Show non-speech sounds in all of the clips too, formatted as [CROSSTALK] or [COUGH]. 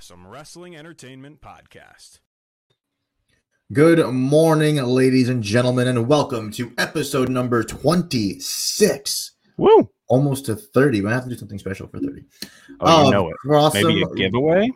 to the Crossum Wrestling Entertainment Podcast. Good morning, ladies and gentlemen, and welcome to episode number 26. Woo! Almost to 30. We have to do something special for 30. Oh, you Of know it. Crossum- Maybe a giveaway?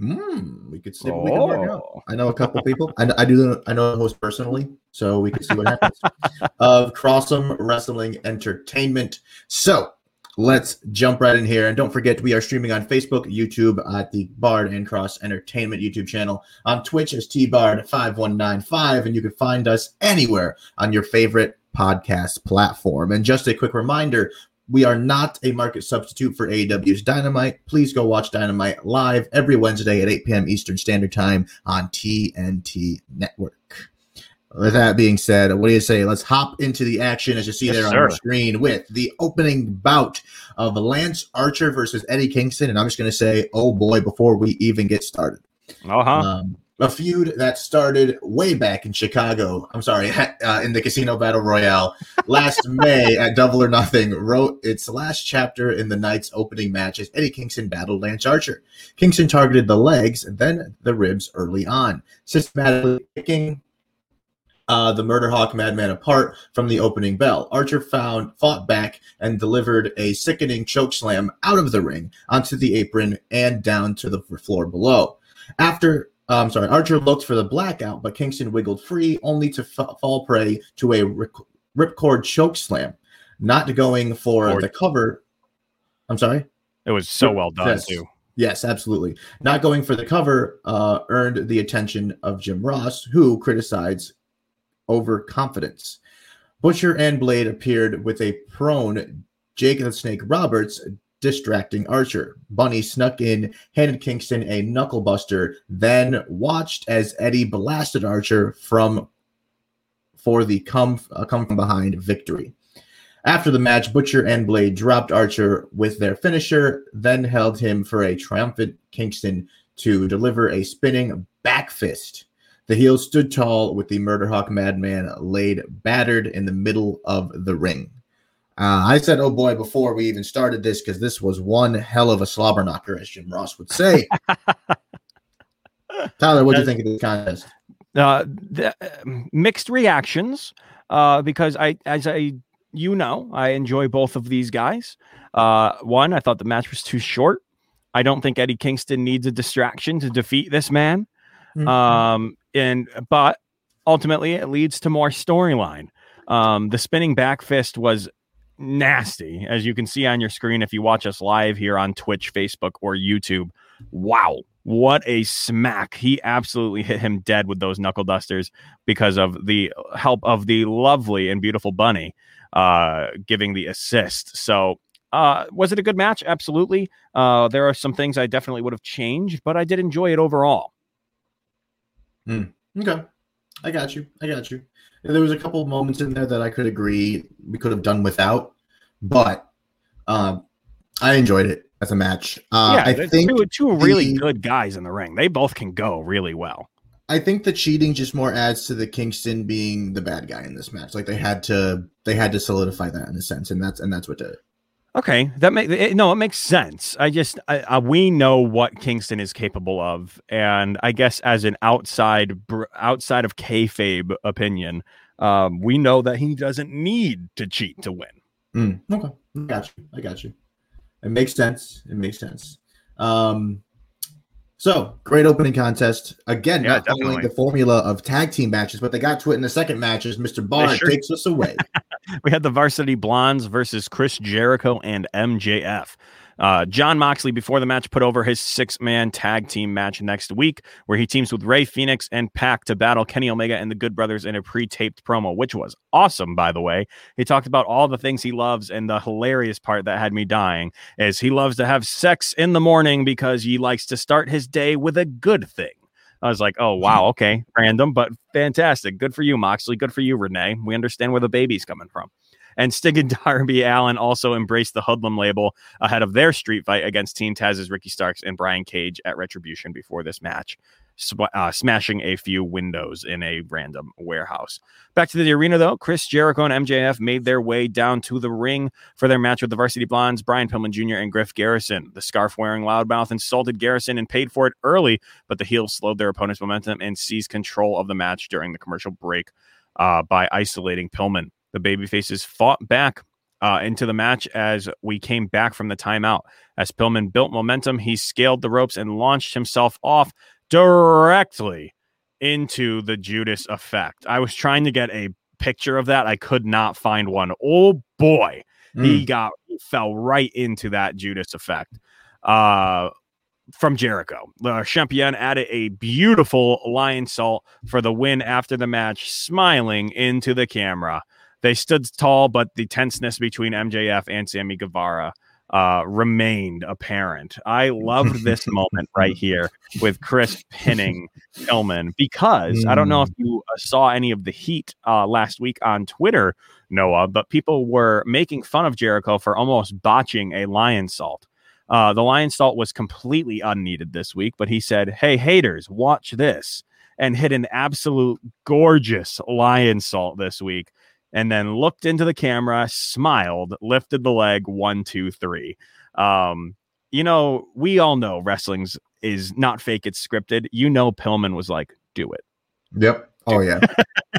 Mm, we could see if we can work out. Oh. I know a couple people. I, I do. I know the host personally, so we can see what happens. [LAUGHS] of Crossum Wrestling Entertainment. So let's jump right in here, and don't forget we are streaming on Facebook, YouTube at the Bard and Cross Entertainment YouTube channel, on Twitch as Bard five one nine five, and you can find us anywhere on your favorite podcast platform. And just a quick reminder. We are not a market substitute for AEW's Dynamite. Please go watch Dynamite live every Wednesday at 8 p.m. Eastern Standard Time on TNT Network. With that being said, what do you say? Let's hop into the action as you see Yes, there on sir. screen with the opening bout of Lance Archer versus Eddie Kingston. And I'm just going to say, oh boy, before we even get started. Uh huh. Um, a feud that started way back in Chicago. I'm sorry, [LAUGHS] uh, in the Casino Battle Royale last [LAUGHS] May at Double or Nothing. Wrote its last chapter in the night's opening match as Eddie Kingston battled Lance Archer. Kingston targeted the legs and then the ribs early on, systematically picking uh, the Murder Hawk Madman apart from the opening bell. Archer found fought back and delivered a sickening choke slam out of the ring onto the apron and down to the floor below. After uh, I'm sorry, Archer looked for the blackout, but Kingston wiggled free, only to f- fall prey to a rip- ripcord choke slam. Not going for Or- the cover. I'm sorry. It was so well done, Yes. too. Yes, absolutely. Not going for the cover uh, earned the attention of Jim Ross, who criticized overconfidence. Butcher and Blade appeared with a prone Jake the Snake Roberts distracting Archer. Bunny snuck in, handed Kingston a knuckle buster, then watched as Eddie blasted Archer from for the come uh, come from behind victory. After the match, Butcher and Blade dropped Archer with their finisher, then held him for a triumphant Kingston to deliver a spinning back fist. The heel stood tall with the Murder Hawk Madman laid battered in the middle of the ring. Uh, I said, oh boy, before we even started this, because this was one hell of a slobber knocker, as Jim Ross would say. [LAUGHS] Tyler, what do you think of this contest? Uh, the, uh, mixed reactions uh, because I, as I, you know, I enjoy both of these guys. Uh, one, I thought the match was too short. I don't think Eddie Kingston needs a distraction to defeat this man. Mm-hmm. Um, and but ultimately, it leads to more storyline. Um, the spinning back fist was nasty, as you can see on your screen if you watch us live here on Twitch, Facebook, or YouTube. Wow, what a smack! He absolutely hit him dead with those knuckle dusters because of the help of the lovely and beautiful Bunny uh, giving the assist. So. Uh, was it a good match? Absolutely. Uh, there are some things I definitely would have changed, but I did enjoy it overall. Okay. I got you. I got you. There was a couple of moments in there that I could agree we could have done without, but um, I enjoyed it as a match. Uh, yeah, I think two, two really the- good guys in the ring. They both can go really well. I think the cheating just more adds to the Kingston being the bad guy in this match. Like they had to they had to solidify that in a sense, and that's and that's what did it. Okay, that makes no, it makes sense. I just I, I, we know what Kingston is capable of, and I guess as an outside outside of kayfabe opinion, um, we know that he doesn't need to cheat to win. Mm, okay, I got you. I got you. It makes sense. It makes sense. Um, so great opening contest again. Yeah, not following the formula of tag team matches, but they got to it in the second match as Mr. Bard sure- takes us away. [LAUGHS] We had the Varsity Blondes versus Chris Jericho and MJF. Uh, Jon Moxley, before the match, put over his six man tag team match next week, where he teams with Rey Fenix and Pac to battle Kenny Omega and the Good Brothers in a pre taped promo, which was awesome, by the way. He talked about all the things he loves, and the hilarious part that had me dying is he loves to have sex in the morning because he likes to start his day with a good thing. I was like, oh, wow, okay, random, but fantastic. Good for you, Moxley. Good for you, Renee. We understand where the baby's coming from. And Sting and [LAUGHS] Darby Allin also embraced the Hoodlum label ahead of their street fight against Team Taz's Ricky Starks and Brian Cage at Retribution before this match. uh, smashing a few windows in a random warehouse. Back to the arena, though, Chris Jericho and MJF made their way down to the ring for their match with the Varsity Blondes, Brian Pillman Jr. and Griff Garrison. The scarf wearing loudmouth insulted Garrison and paid for it early, but the heels slowed their opponent's momentum and seized control of the match during the commercial break uh, by isolating Pillman. The babyfaces fought back uh, into the match as we came back from the timeout. As Pillman built momentum, he scaled the ropes and launched himself off directly into the Judas effect. I was trying to get a picture of that. I could not find one. Oh boy, mm. he got he fell right into that Judas effect. Uh from Jericho. The champion added a beautiful lionsault for the win after the match, smiling into the camera. They stood tall, but the tenseness between MJF and Sammy Guevara uh, remained apparent. I loved this [LAUGHS] moment right here with Chris pinning Pillman because mm. I don't know if mm. you uh, saw any of the heat uh, last week on Twitter, Noah, but people were making fun of Jericho for almost botching a lionsault. Uh, the lionsault was completely unneeded this week, but he said, Hey, haters, watch this, and hit an absolute gorgeous lionsault this week and then looked into the camera, smiled, lifted the leg one, two, three. Um, you know, we all know wrestling's is not fake, it's scripted. You know, Pillman was like, do it. Yep. Oh, yeah.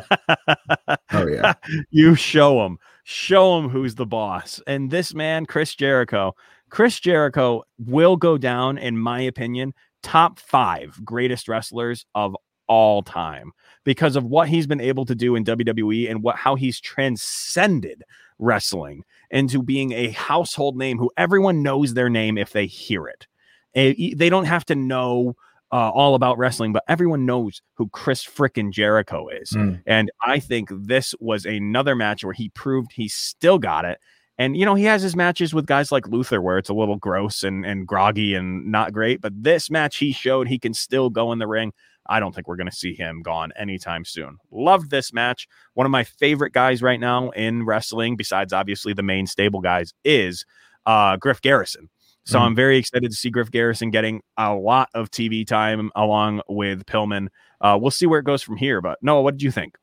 [LAUGHS] oh, yeah. You show him, show him who's the boss. And this man, Chris Jericho, Chris Jericho will go down, in my opinion, top five greatest wrestlers of all time because of what he's been able to do in WWE and what how he's transcended wrestling into being a household name who everyone knows their name if they hear it. They don't have to know uh, all about wrestling, but everyone knows who Chris frickin' Jericho is. Mm. And I think this was another match where he proved he still got it. And you know, he has his matches with guys like Luther where it's a little gross and, and groggy and not great. But this match he showed he can still go in the ring. I don't think we're going to see him gone anytime soon. Loved this match. One of my favorite guys right now in wrestling, besides obviously the main stable guys, is uh, Griff Garrison. So mm-hmm. I'm very excited to see Griff Garrison getting a lot of TV time along with Pillman. Uh, we'll see where it goes from here. But Noah, what did you think?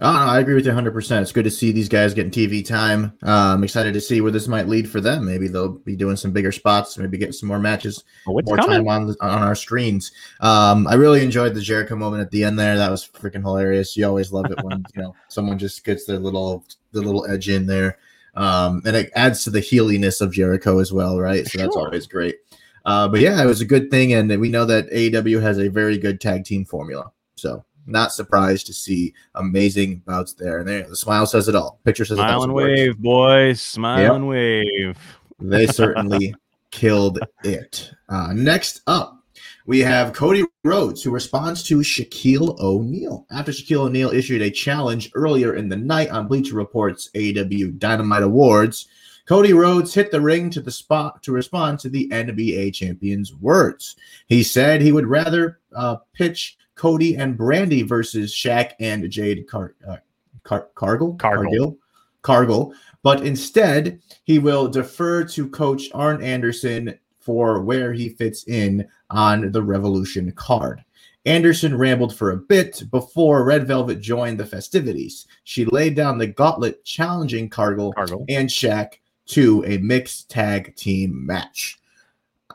No, I agree with you 100%. It's good to see these guys getting TV time. Uh, I'm excited to see where this might lead for them. Maybe they'll be doing some bigger spots, maybe getting some more matches, oh, more coming? time on on our screens. Um, I really enjoyed the Jericho moment at the end there. That was freaking hilarious. You always love it when [LAUGHS] you know someone just gets their little the little edge in there, um, and it adds to the healiness of Jericho as well, right? So sure. that's always great. Uh, but yeah, it was a good thing, and we know that AEW has a very good tag team formula. So not surprised to see amazing bouts there. And there, the smile says it all. Picture says smile and wave, boys. Smile yep. and wave. They [LAUGHS] certainly killed it. Uh, next up, we have Cody Rhodes, who responds to Shaquille O'Neal. After Shaquille O'Neal issued a challenge earlier in the night on Bleacher Report's AEW Dynamite Awards, Cody Rhodes hit the ring to the spot to respond to the NBA champion's words. He said he would rather uh, pitch Cody and Brandi versus Shaq and Jade Car- uh, Car- Cargill? Cargill. Cargill. But instead, he will defer to Coach Arn Anderson for where he fits in on the Revolution card. Anderson rambled for a bit before Red Velvet joined the festivities. She laid down the gauntlet challenging Cargill, Cargill. and Shaq to a mixed tag team match.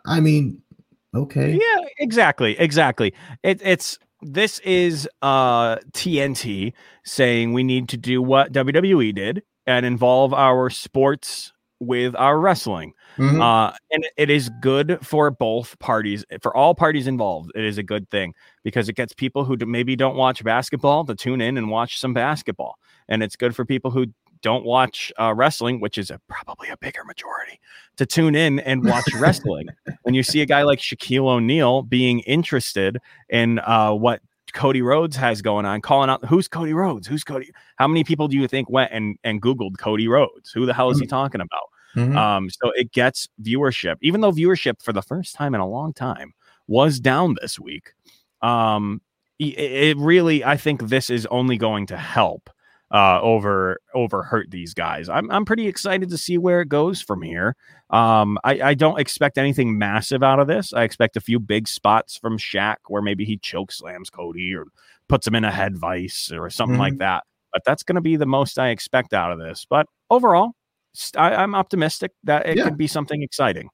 I mean, okay. Yeah, exactly. Exactly. It, it's this is uh TNT saying we need to do what WWE did and involve our sports with our wrestling. Mm-hmm. Uh, and it is good for both parties, for all parties involved. It is a good thing because it gets people who maybe don't watch basketball to tune in and watch some basketball. And it's good for people who don't watch uh, wrestling, which is a, probably a bigger majority, to tune in and watch wrestling. When you see a guy like Shaquille O'Neal being interested in uh, what Cody Rhodes has going on, calling out who's Cody Rhodes? Who's Cody? How many people do you think went and, and Googled Cody Rhodes? Who the hell is he mm-hmm. talking about? Mm-hmm. Um, so it gets viewership, even though viewership for the first time in a long time was down this week. Um, it, it really, I think this is only going to help uh, over over hurt these guys. I'm I'm pretty excited to see where it goes from here. Um, I, I don't expect anything massive out of this. I expect a few big spots from Shaq where maybe he choke slams Cody or puts him in a head vice or something mm-hmm. like that. But that's going to be the most I expect out of this. But overall, I, am optimistic that it yeah. could be something exciting.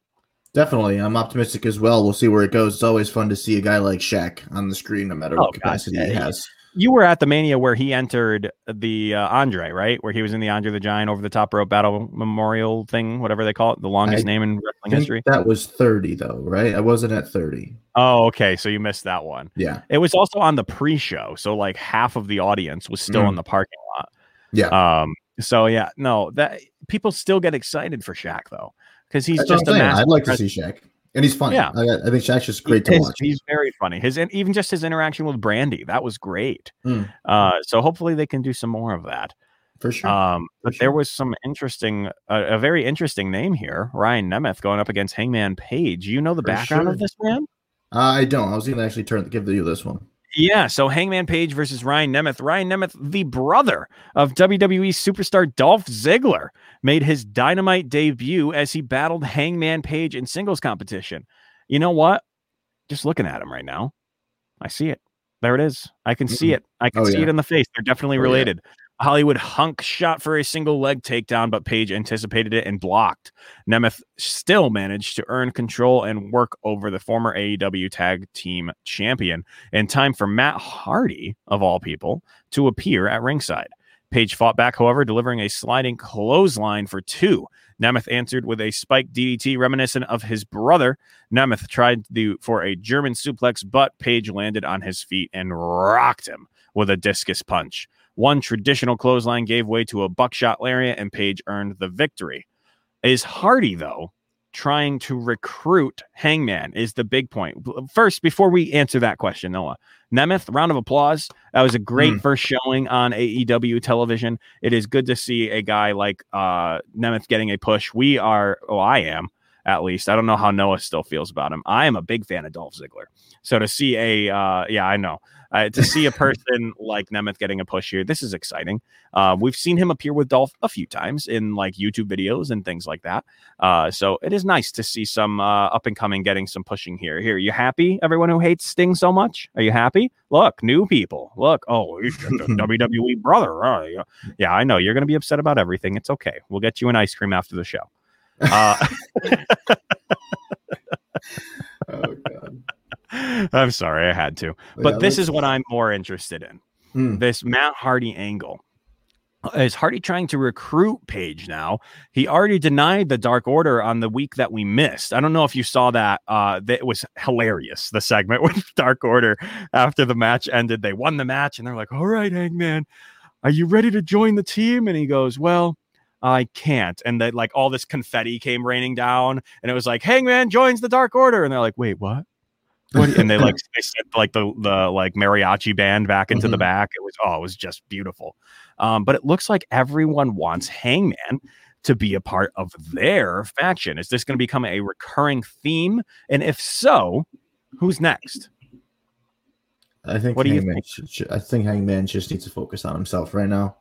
Definitely. I'm optimistic as well. We'll see where it goes. It's always fun to see a guy like Shaq on the screen, no matter oh, what capacity God, he has you were at the Mania where he entered the uh, Andre, right? Where he was in the Andre the Giant over the top rope battle memorial thing, whatever they call it, the longest I name in wrestling history. That was 30 though, right? I wasn't at 30. Oh, okay. So you missed that one. Yeah. It was also on the pre-show, so like half of the audience was still mm. in the parking lot. Yeah. Um. So yeah, no, that people still get excited for Shaq though, because he's That's just a. I'd like to see Shaq and he's funny. Yeah, I, I think Shaq's just great to his, watch. He's very funny. His and even just his interaction with Brandi that was great. Mm. Uh, so hopefully they can do some more of that. For sure. Um, For but sure. there was some interesting, uh, a very interesting name here, Ryan Nemeth going up against Hangman Page. You know the For background sure. of this man? Uh, I don't. I was going to actually turn give you this one. Yeah, so Hangman Page versus Ryan Nemeth. Ryan Nemeth, the brother of WWE superstar Dolph Ziggler, made his dynamite debut as he battled Hangman Page in singles competition. You know what? Just looking at him right now, I see it. There it is. I can mm-hmm. see it. I can oh, see yeah. it in the face. They're definitely oh, related. Yeah. Hollywood hunk shot for a single leg takedown, but Page anticipated it and blocked. Nemeth still managed to earn control and work over the former AEW tag team champion in time for Matt Hardy, of all people, to appear at ringside. Page fought back, however, delivering a sliding clothesline for two. Nemeth answered with a spike DDT reminiscent of his brother. Nemeth tried to, for a German suplex, but Page landed on his feet and rocked him with a discus punch. One traditional clothesline gave way to a buckshot lariat, and Page earned the victory. Is Hardy, though, trying to recruit Hangman? Is the big point. First, before we answer that question, Noah, Nemeth, round of applause. That was a great mm. first showing on AEW television. It is good to see a guy like uh, Nemeth getting a push. We are, oh, I am at least. I don't know how Noah still feels about him. I am a big fan of Dolph Ziggler. So to see a, uh, yeah, I know. Uh, to see a [LAUGHS] person like Nemeth getting a push here, this is exciting. Uh, we've seen him appear with Dolph a few times in like YouTube videos and things like that. Uh, so it is nice to see some uh, up and coming getting some pushing here. Here, you happy? Everyone who hates Sting so much, are you happy? Look, new people. Look, oh, he's just a WWE brother. Oh, yeah. yeah, I know you're going to be upset about everything. It's okay. We'll get you an ice cream after the show. Uh, [LAUGHS] oh God. I'm sorry, I had to. But yeah, this is what I'm more interested in. Hmm. This Matt Hardy angle. Is Hardy trying to recruit Page now? He already denied the Dark Order on the week that we missed. I don't know if you saw that. Uh, that was hilarious. The segment [LAUGHS] with Dark Order after the match ended. They won the match, and they're like, "All right, Hangman, are you ready to join the team?" And he goes, "Well, I can't." And then like all this confetti came raining down, and it was like, "Hangman joins the Dark Order," and they're like, "Wait, what?" and they like they sent like the the like mariachi band back into mm-hmm. the back. It was oh, it was just beautiful. Um, but it looks like everyone wants Hangman to be a part of their faction. Is this going to become a recurring theme? And if so, who's next? I think what do you think? Should, I think Hangman just needs to focus on himself right now.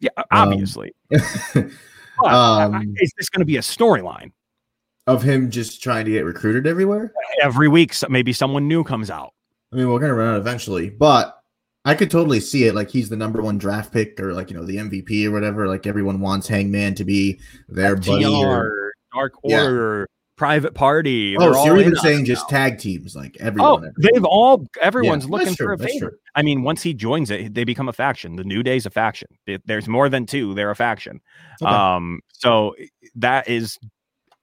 Yeah, obviously. Um, [LAUGHS] but, um, is this going to be a storyline? of him just trying to get recruited everywhere. Every week, maybe someone new comes out. I mean, we're gonna run out eventually, but I could totally see it. Like he's the number one draft pick, or like you know the MVP or whatever. Like everyone wants Hangman to be their FTR, buddy, or, Dark Order. Private Party. Oh, so you're even saying just now. tag teams, like everyone. Oh, everyone. they've all everyone's yeah, looking for a favor. I mean, once he joins it, they become a faction. The New Day's a faction. There's more than two; they're a faction. Okay. Um, so that is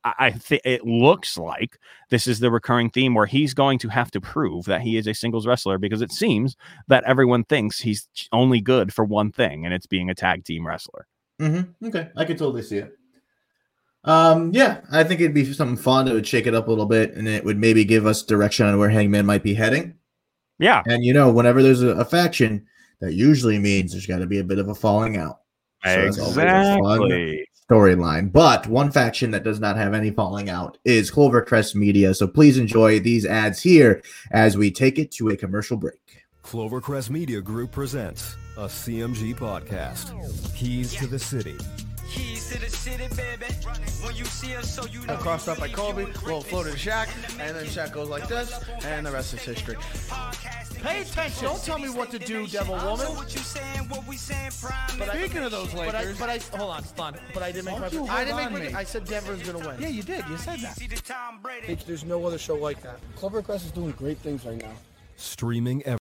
I think it looks like this is the recurring theme where he's going to have to prove that he is a singles wrestler because it seems that everyone thinks he's only good for one thing, and it's being a tag team wrestler. Mm-hmm. Okay, I can totally see it. Um, yeah, I think it'd be something fun. It would shake it up a little bit, and it would maybe give us direction on where Hangman might be heading. Yeah, and you know, whenever there's a, a faction, that usually means there's got to be a bit of a falling out. So exactly storyline. But one faction that does not have any falling out is Clovercrest Media. So please enjoy these ads here as we take it to a commercial break. Clovercrest Media Group presents a CMG podcast. Keys to the City. Keys to the city, baby. When you see us, so you know. crossed up by Kobe, little floater to Shaq, and then Shaq goes like this, and the rest is history. Pay attention. Don't tell me what to do, devil woman. What you saying, what we saying, prime. But I- Speaking of those But I, Lakers, but I, hold on, hold on. But I didn't make my. Don't you I didn't hold make on my. me. I said Denver's gonna win. yeah, you did. You said that. See the Tom Brady. There's no other show like that. Clovercrest is doing great things right now. Streaming everywhere.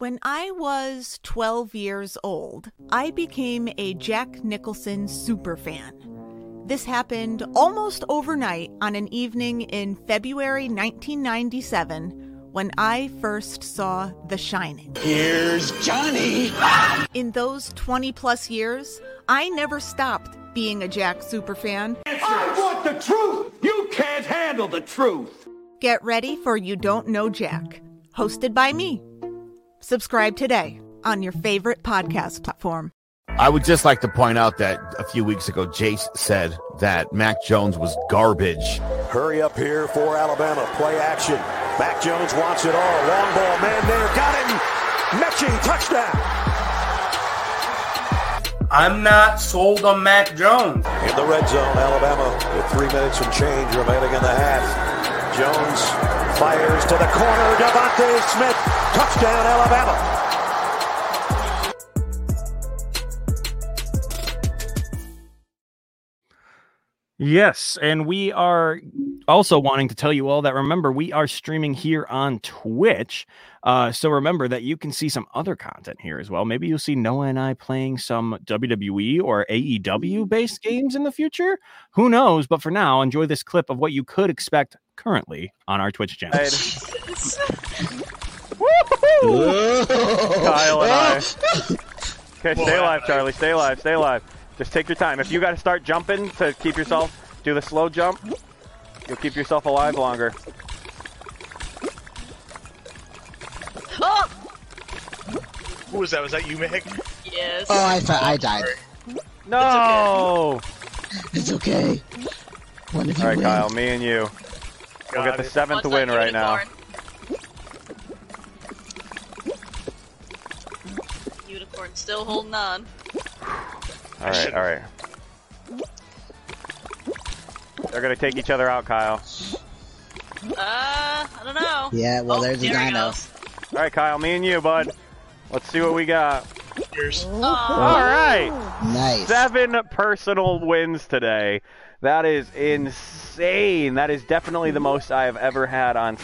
When I was 12 years old, I became a Jack Nicholson superfan. This happened almost overnight on an evening in February 1997 when I first saw The Shining. Here's Johnny. In those 20 plus years, I never stopped being a Jack superfan. I want the truth! You can't handle the truth! Get ready for You Don't Know Jack, hosted by me. Subscribe today on your favorite podcast platform. I would just like to point out that a few weeks ago, Jace said that Mac Jones was garbage. Hurry up here for Alabama. Play action. Mac Jones wants it all. Long ball, man there. Got him. Mechie, touchdown. I'm not sold on Mac Jones. In the red zone, Alabama with three minutes and change remaining in the half. Jones fires to the corner. DeVonta Smith. Touchdown, Alabama. Yes, and we are also wanting to tell you all that remember we are streaming here on Twitch. Uh, so remember that you can see some other content here as well. Maybe you'll see Noah and I playing some WWE or AEW based games in the future. Who knows? But for now, enjoy this clip of what you could expect currently on our Twitch channel. [LAUGHS] Kyle and I. [LAUGHS] Okay, stay alive, Charlie. Stay alive. Stay alive. Just take your time. If you got to start jumping to keep yourself, do the slow jump. You'll keep yourself alive longer. Who was that? Was that you, Meg? Yes. Oh, I thought I died. No. It's okay. One of you All right, win. Kyle. Me and you. We'll get the seventh win that right now. unicorn. Unicorn still holding on. All right. All right. They're gonna take each other out, Kyle. Uh, I don't know. Yeah, well, Oh, there's a there he dino. All right, Kyle. Me and you, bud. Let's see what we got. Yours. All right. Nice. Seven personal wins today. That is insane. That is definitely the most I have ever had on.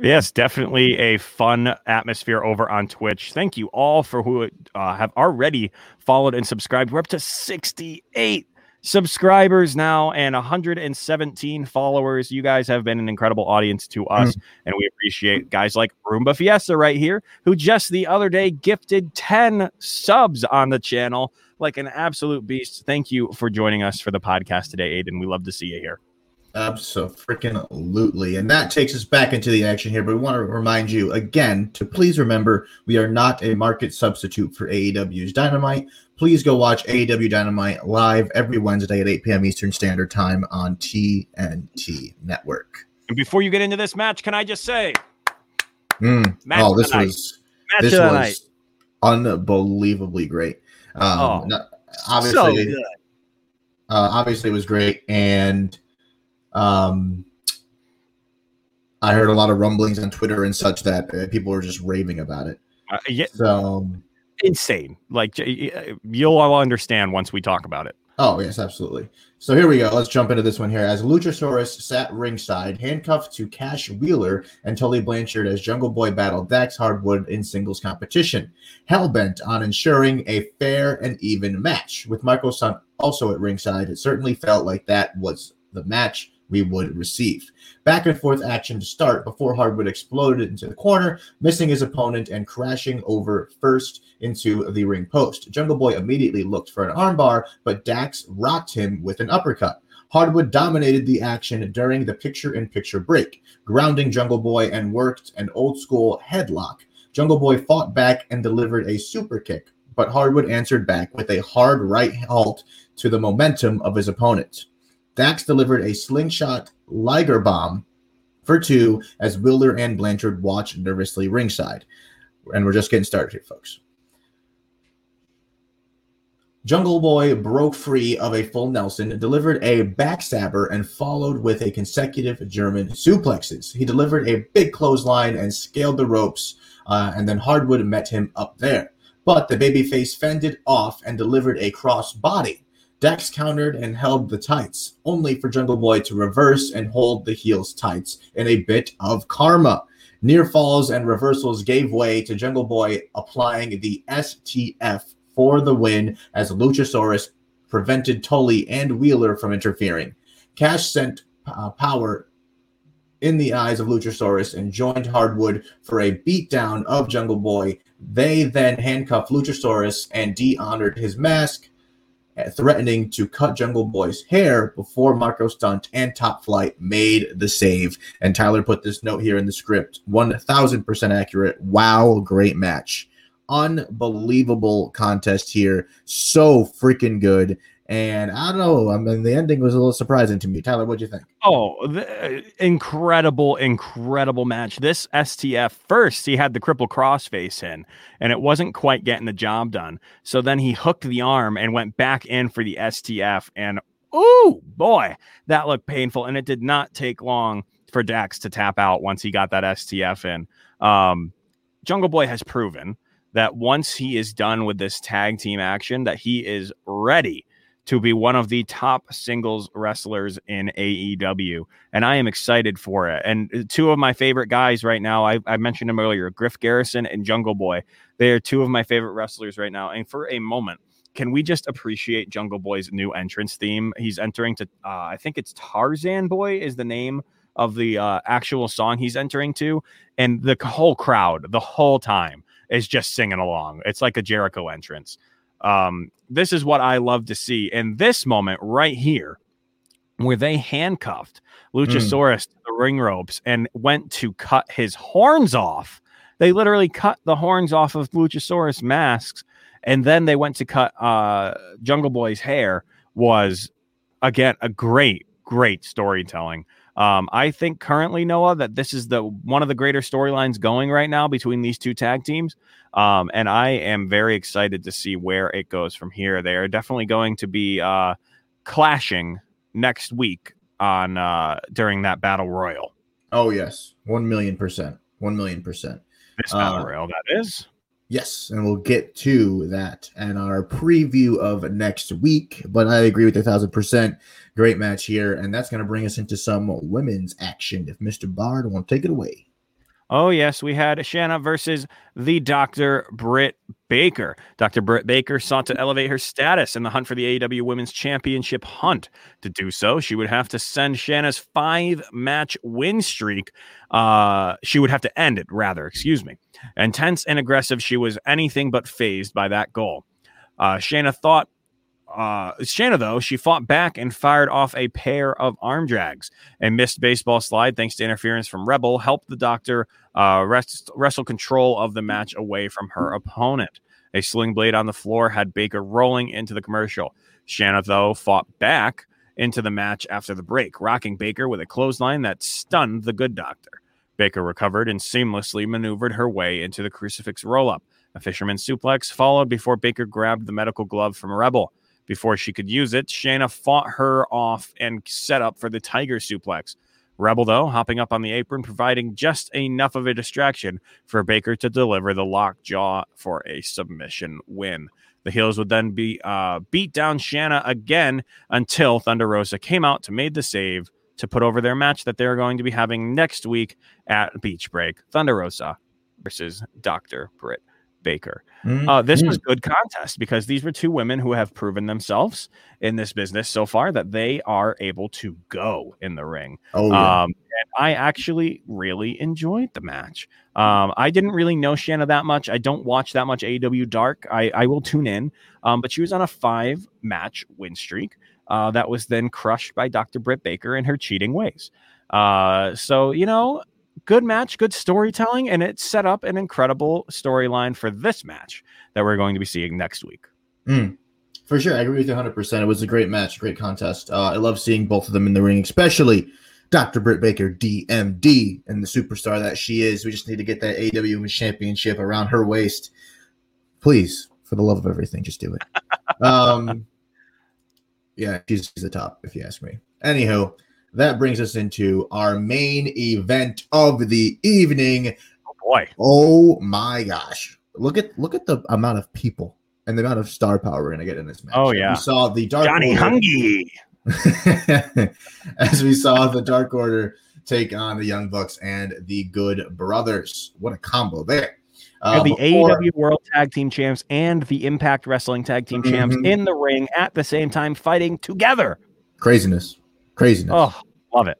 Yes, definitely a fun atmosphere over on Twitch. Thank you all for who uh, have already followed and subscribed. We're up to 68 subscribers now and 117 followers. You guys have been an incredible audience to us, and we appreciate guys like Roomba Fiesta right here, who just the other day gifted 10 subs on the channel like an absolute beast. Thank you for joining us for the podcast today, Aiden. We love to see you here. Absolutely. And that takes us back into the action here. But we want to remind you again to please remember we are not a market substitute for AEW's Dynamite. Please go watch AEW Dynamite live every Wednesday at 8 p.m. Eastern Standard Time on TNT Network. And before you get into this match, can I just say, Mm. Match Oh, this was this was night. unbelievably great. Um, Oh, So obviously, good. uh, obviously it was great, and um, I heard a lot of rumblings on Twitter and such that uh, people were just raving about it. Uh, yeah, So, insane. Like you'll all understand once we talk about it. Oh yes, absolutely. So here we go. Let's jump into this one here. As Luchasaurus sat ringside, handcuffed to Cash Wheeler and Tully Blanchard as Jungle Boy battled Dax Harwood in singles competition, hellbent on ensuring a fair and even match. With Michael Sun also at ringside, it certainly felt like that was the match we would receive. Back and forth action to start before Harwood exploded into the corner, missing his opponent and crashing over first into the ring post. Jungle Boy immediately looked for an armbar, but Dax rocked him with an uppercut. Harwood dominated the action during the picture in picture break, grounding Jungle Boy and worked an old school headlock. Jungle Boy fought back and delivered a super kick, but Harwood answered back with a hard right halt to the momentum of his opponent. Dax delivered a slingshot Liger bomb for two as Wilder and Blanchard watch nervously ringside. And we're just getting started here, folks. Jungle Boy broke free of a full Nelson, delivered a backstabber, and followed with a consecutive German suplexes. He delivered a big clothesline and scaled the ropes, uh, and then Harwood met him up there. But the babyface fended off and delivered a cross body. Dax countered and held the tights, only for Jungle Boy to reverse and hold the heels tights in a bit of karma. Near falls and reversals gave way to Jungle Boy applying the STF for the win as Luchasaurus prevented Tully and Wheeler from interfering. Cash sent uh, power in the eyes of Luchasaurus and joined Harwood for a beatdown of Jungle Boy. They then handcuffed Luchasaurus and de-honored his mask, threatening to cut Jungle Boy's hair before Marko Stunt and Top Flight made the save. And Tyler put this note here in the script 1000% accurate. Wow, great match. Unbelievable contest here. So freaking good. And I don't know. I mean, the ending was a little surprising to me. Tyler, what'd you think? Oh, the, incredible, incredible match. This STF first, he had the crippler crossface in, and it wasn't quite getting the job done. So then he hooked the arm and went back in for the STF. And oh boy, that looked painful. And it did not take long for Dax to tap out once he got that STF in. Um, Jungle Boy has proven that once he is done with this tag team action, that he is ready to be one of the top singles wrestlers in AEW. And I am excited for it. And two of my favorite guys right now, I, I mentioned them earlier Griff Garrison and Jungle Boy. They are two of my favorite wrestlers right now. And for a moment, can we just appreciate Jungle Boy's new entrance theme? He's entering to, uh, I think it's Tarzan Boy is the name of the uh, actual song he's entering to. And the whole crowd, the whole time, is just singing along. It's like a Jericho entrance. Um, this is what I love to see. In this moment right here, where they handcuffed Luchasaurus mm. to the ring ropes and went to cut his horns off. They literally cut the horns off of Luchasaurus masks, and then they went to cut uh, Jungle Boy's hair. Was again a great, great storytelling. Um, I think currently Noah that this is the one of the greater storylines going right now between these two tag teams. Um, and I am very excited to see where it goes from here. They are definitely going to be uh, clashing next week on uh, during that battle royal. Oh yes, one million percent, one million percent. This battle uh, royal that is. Yes, and we'll get to that and our preview of next week. But I agree with a thousand percent. Great match here, and that's going to bring us into some women's action. If Mister Bard to take it away. Oh, yes, we had Shanna versus the Dr. Britt Baker. Dr. Britt Baker sought to elevate her status in the hunt for the AEW Women's Championship hunt. To do so, she would have to send Shanna's five match win streak. Uh, she would have to end it, rather, excuse me. Intense and aggressive, she was anything but phased by that goal. Uh, Shanna thought uh, Shanna, though, she fought back and fired off a pair of arm drags. A missed baseball slide, thanks to interference from Rebel, helped the doctor uh, rest, wrestle control of the match away from her opponent. A sling blade on the floor had Baker rolling into the commercial. Shanna, though, fought back into the match after the break, rocking Baker with a clothesline that stunned the good doctor. Baker recovered and seamlessly maneuvered her way into the crucifix roll up. A fisherman suplex followed before Baker grabbed the medical glove from Rebel. Before she could use it, Shanna fought her off and set up for the Tiger suplex. Rebel, though, hopping up on the apron, providing just enough of a distraction for Baker to deliver the lockjaw for a submission win. The heels would then be uh, beat down Shanna again until Thunder Rosa came out to made the save to put over their match that they're going to be having next week at Beach Break. Thunder Rosa versus Dr. Britt Baker. Mm-hmm. Uh, this was good contest because these were two women who have proven themselves in this business so far that they are able to go in the ring. Oh, yeah. Um, and I actually really enjoyed the match. Um, I didn't really know Shanna that much. I don't watch that much AEW Dark. I, I will tune in, um, but she was on a five match win streak uh, that was then crushed by Dr. Britt Baker and her cheating ways. Uh, so, you know, good match, good storytelling, and it set up an incredible storyline for this match that we're going to be seeing next week. Mm, for sure, I agree with you 100. percent It was a great match, great contest. Uh, I love seeing both of them in the ring, especially Dr. Britt Baker, DMD, and the superstar that she is. We just need to get that AEW Women's Championship around her waist. Please, for the love of everything, just do it. [LAUGHS] um, yeah, she's, she's the top, if you ask me. Anywho, that brings us into our main event of the evening. Oh boy! Oh my gosh! Look at look at the amount of people and the amount of star power we're gonna get in this match. Oh, yeah. we saw the Dark Johnny Order- Hungy. [LAUGHS] as we saw the Dark Order take on the Young Bucks and the Good Brothers. What a combo there! Have the before- AEW World Tag Team Champs and the Impact Wrestling Tag Team Champs Mhm. in the ring at the same time, fighting together. craziness, craziness. Oh, love it.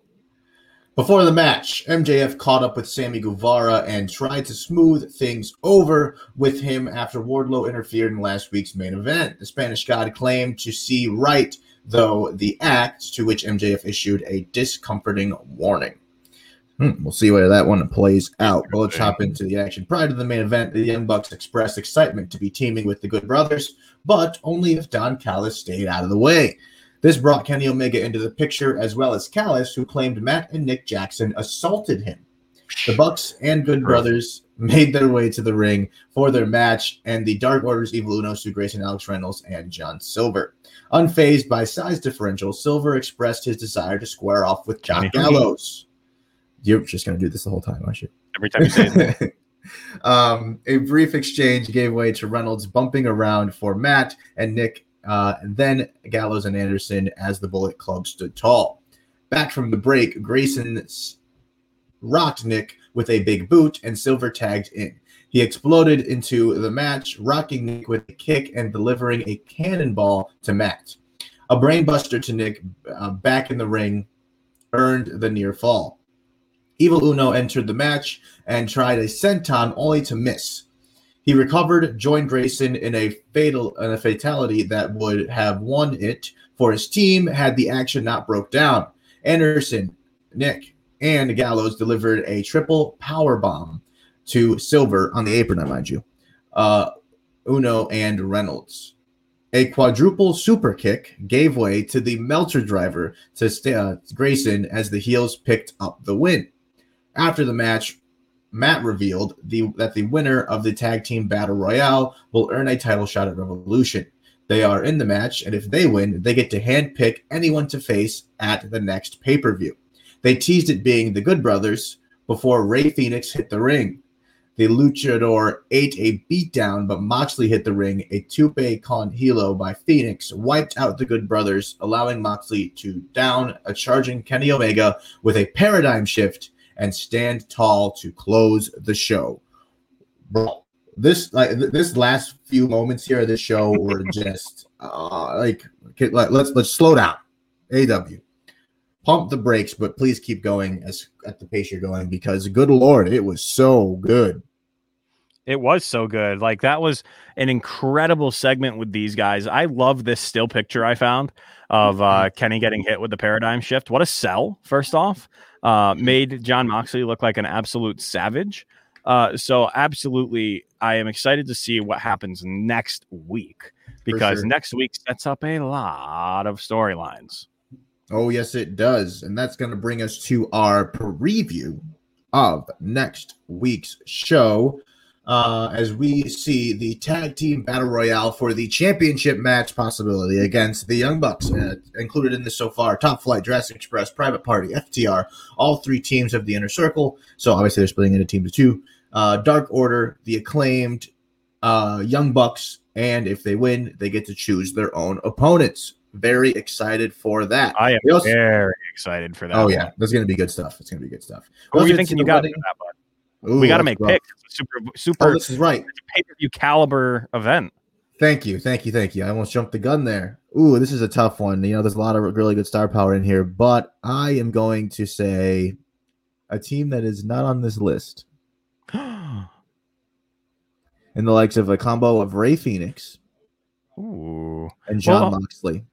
Before the match, MJF caught up with Sammy Guevara and tried to smooth things over with him after Wardlow interfered in last week's main event. The Spanish God claimed to see right, though, the act, to which MJF issued a discomforting warning. Hmm, we'll see where that one plays out. But let's hop into the action. Prior to the main event, the Young Bucks expressed excitement to be teaming with the Good Brothers, but only if Don Callis stayed out of the way. This brought Kenny Omega into the picture, as well as Callis, who claimed Matt and Nick Jackson assaulted him. The Bucks and Good Brothers made their way to the ring for their match, and the Dark Order's Evil Uno, Stu Grayson, Alex Reynolds, and John Silver. Unfazed by size differential, Silver expressed his desire to square off with Johnny Gallows. You're just going to do this the whole time, aren't you? Every time you say it. [LAUGHS] um, a brief exchange gave way to Reynolds bumping around for Matt and Nick, uh, then Gallows and Anderson as the Bullet Club stood tall. Back from the break, Grayson rocked Nick with a big boot, and Silver tagged in. He exploded into the match, rocking Nick with a kick and delivering a cannonball to Matt. A brainbuster to Nick uh, back in the ring earned the near fall. Evil Uno entered the match and tried a senton only to miss. He recovered, joined Grayson in a fatal in a fatality that would have won it for his team had the action not broke down. Anderson, Nick, and Gallows delivered a triple power bomb to Silver on the apron, I mind you. Uh, Uno and Reynolds. A quadruple super kick gave way to the Meltzer driver to uh, Grayson as the heels picked up the win. After the match, Matt revealed the, that the winner of the tag team battle royale will earn a title shot at Revolution. They are in the match, and if they win, they get to handpick anyone to face at the next pay per view. They teased it being the Good Brothers before Rey Fenix hit the ring. The luchador ate a beatdown, but Moxley hit the ring. A Tope con hilo by Fenix wiped out the Good Brothers, allowing Moxley to down a charging Kenny Omega with a paradigm shift and stand tall to close the show. Bro, this like th- this last few moments here of this show were [LAUGHS] just uh, like okay, let, let's let's slow down. AEW, pump the brakes, but please keep going as at the pace you're going because good lord, it was so good. It was so good. Like that was an incredible segment with these guys. I love this still picture I found of uh, Kenny getting hit with the paradigm shift. What a sell! First off, uh, made Jon Moxley look like an absolute savage. Uh, so absolutely, I am excited to see what happens next week because sure. next week sets up a lot of storylines. Oh, yes, it does. And that's going to bring us to our preview of next week's show. Uh, as we see the tag team battle royale for the championship match possibility against the Young Bucks, uh, included in this so far Top Flight, Jurassic Express, Private Party, FTR, all three teams of the inner circle. So obviously they're splitting into teams of two. Uh, Dark Order, the acclaimed uh, Young Bucks, and if they win, they get to choose their own opponents. Very excited for that. I am also- very excited for that. Oh yeah, that's gonna be good stuff. It's gonna be good stuff. Who are you thinking to you got wedding- for that, bud? Ooh, we got to make go. picks. Super super Oh, this is right. pay per view caliber event. Thank you, thank you, thank you. I almost jumped the gun there. Ooh, this is a tough one. You know, there's a lot of really good star power in here, but I am going to say a team that is not on this list. [GASPS] In the likes of a combo of Rey Fenix Ooh. and John Well- Moxley.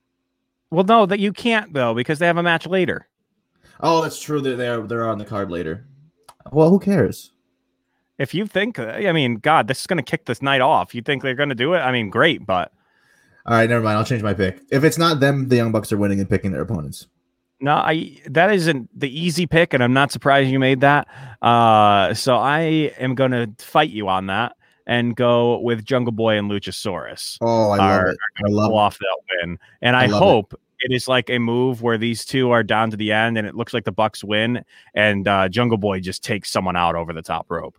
Well, no, that you can't though because they have a match later. Oh, that's true. They're they're, they're on the card later. Well, who cares? If you think, I mean, God, this is going to kick this night off. You think they're going to do it? I mean, great, but All right, never mind. I'll change my pick. If it's not them, the Young Bucks are winning and picking their opponents. No, I that isn't the easy pick, and I'm not surprised you made that. Uh, so I am going to fight you on that and go with Jungle Boy and Luchasaurus. Oh, I love are, it. I love off that win, and I I, love it. hope it is like a move where these two are down to the end, and it looks like the Bucks win, and uh, Jungle Boy just takes someone out over the top rope.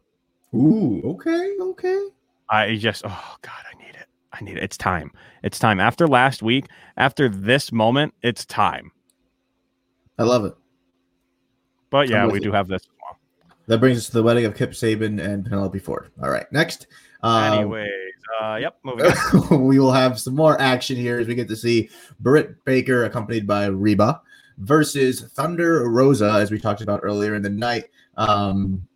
Ooh, okay, okay. I just, oh god, I need it. I need it. It's time. It's time. After last week, after this moment, it's time. I love it. But yeah, we you. do have this. That brings us to the wedding of Kip Sabian and Penelope Ford. All right, next. Um, Anyways, uh, yep, moving on. [LAUGHS] we will have some more action here as we get to see Britt Baker accompanied by Reba versus Thunder Rosa, as we talked about earlier in the night. Um,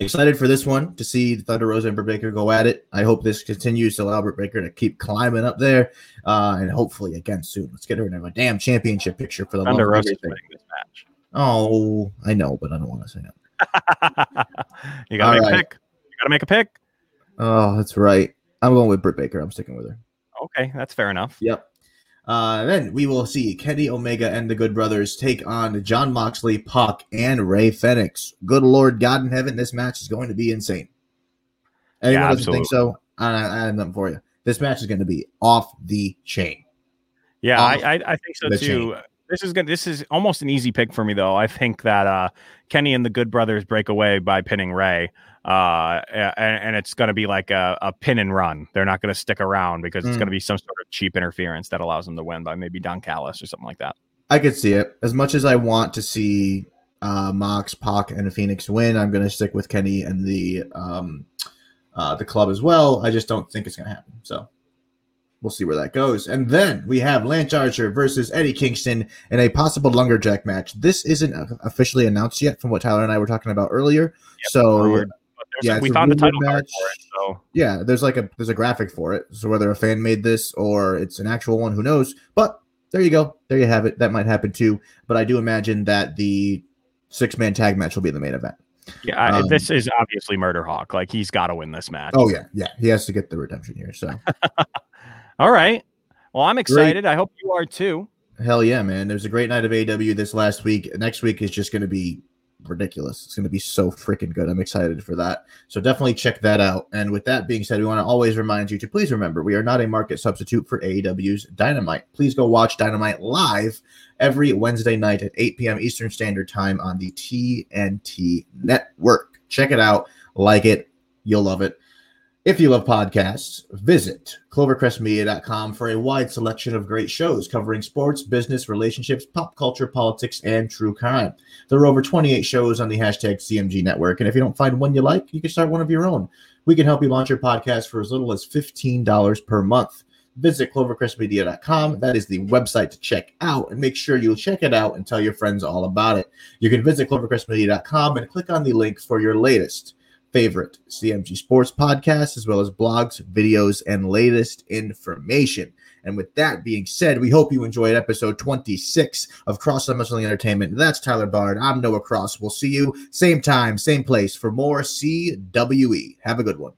excited for this one to see Thunder Rosa and Britt Baker go at it. I hope this continues to allow Britt Baker to keep climbing up there, uh, and hopefully again soon. Let's get her in a damn championship picture for the Thunder everything. winning this match. Oh, I know, but I don't want to say it. [LAUGHS] You gotta All make right. a pick. You gotta make a pick. Oh, that's right. I'm going with Britt Baker. I'm sticking with her. Okay, that's fair enough. Yep. Uh, then we will see Kenny Omega and the Good Brothers take on Jon Moxley, Pac, and Rey Fenix. Good Lord God in heaven, this match is going to be insane. Anyone Yeah, doesn't think so? I, I have nothing for you. This match is going to be off the chain. Yeah, Off I, I, I think so too. chain. This is good. This is almost an easy pick for me, though. I think that uh, Kenny and the Good Brothers break away by pinning Rey, uh, and, and it's going to be like a, a pin and run. They're not going to stick around because it's Mm. going to be some sort of cheap interference that allows them to win by maybe Don Callis or something like that. I could see it. As much as I want to see uh, Mox, Pac, and Fenix win, I'm going to stick with Kenny and the um, uh, the club as well. I just don't think it's going to happen. So we'll see where that goes. And then we have Lance Archer versus Eddie Kingston in a possible lumberjack match. This isn't officially announced yet, from what Tyler and I were talking about earlier. so rumored. Yeah, a- we a found the title match. for it. So yeah, there's like a there's a graphic for it. So whether a fan made this or it's an actual one, who knows? But there you go. There you have it. That might happen too. But I do imagine that the six man tag match will be the main event. yeah, I, Um, this is obviously Murder Hawk. Like he's got to win this match. Oh yeah, yeah. He has to get the redemption here. So [LAUGHS] All right. Well, I'm excited. I hope you are too. hell yeah, man. There's a great night of AEW this last week. Next week is just going to be ridiculous. It's going to be so freaking good. I'm excited for that. So definitely check that out. And with that being said, we want to always remind you to please remember we are not a market substitute for AEW's Dynamite. Please go watch Dynamite live every Wednesday night at 8 p.m. Eastern Standard Time on the TNT network. Check it out, like it, you'll love it. If you love podcasts, visit clovercrestmedia.com for a wide selection of great shows covering sports, business, relationships, pop culture, politics, and true crime. There are over 28 shows on the hashtag CMG network, and if you don't find one you like, you can start one of your own. We can help you launch your podcast for as little as $15 per month. Visit clovercrestmedia.com. That is the website to check out, and make sure you check it out and tell your friends all about it. You can visit clovercrestmedia.com and click on the link for your latest favorite CMG sports podcast, as well as blogs, videos, and latest information. And with that being said, we hope you enjoyed episode 26 of Cross Wrestling Entertainment. That's Tyler Bard. I'm Noah Cross. We'll see you same time, same place for more CWE. Have a good one.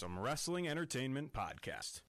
Crossum Wrestling Entertainment Podcast.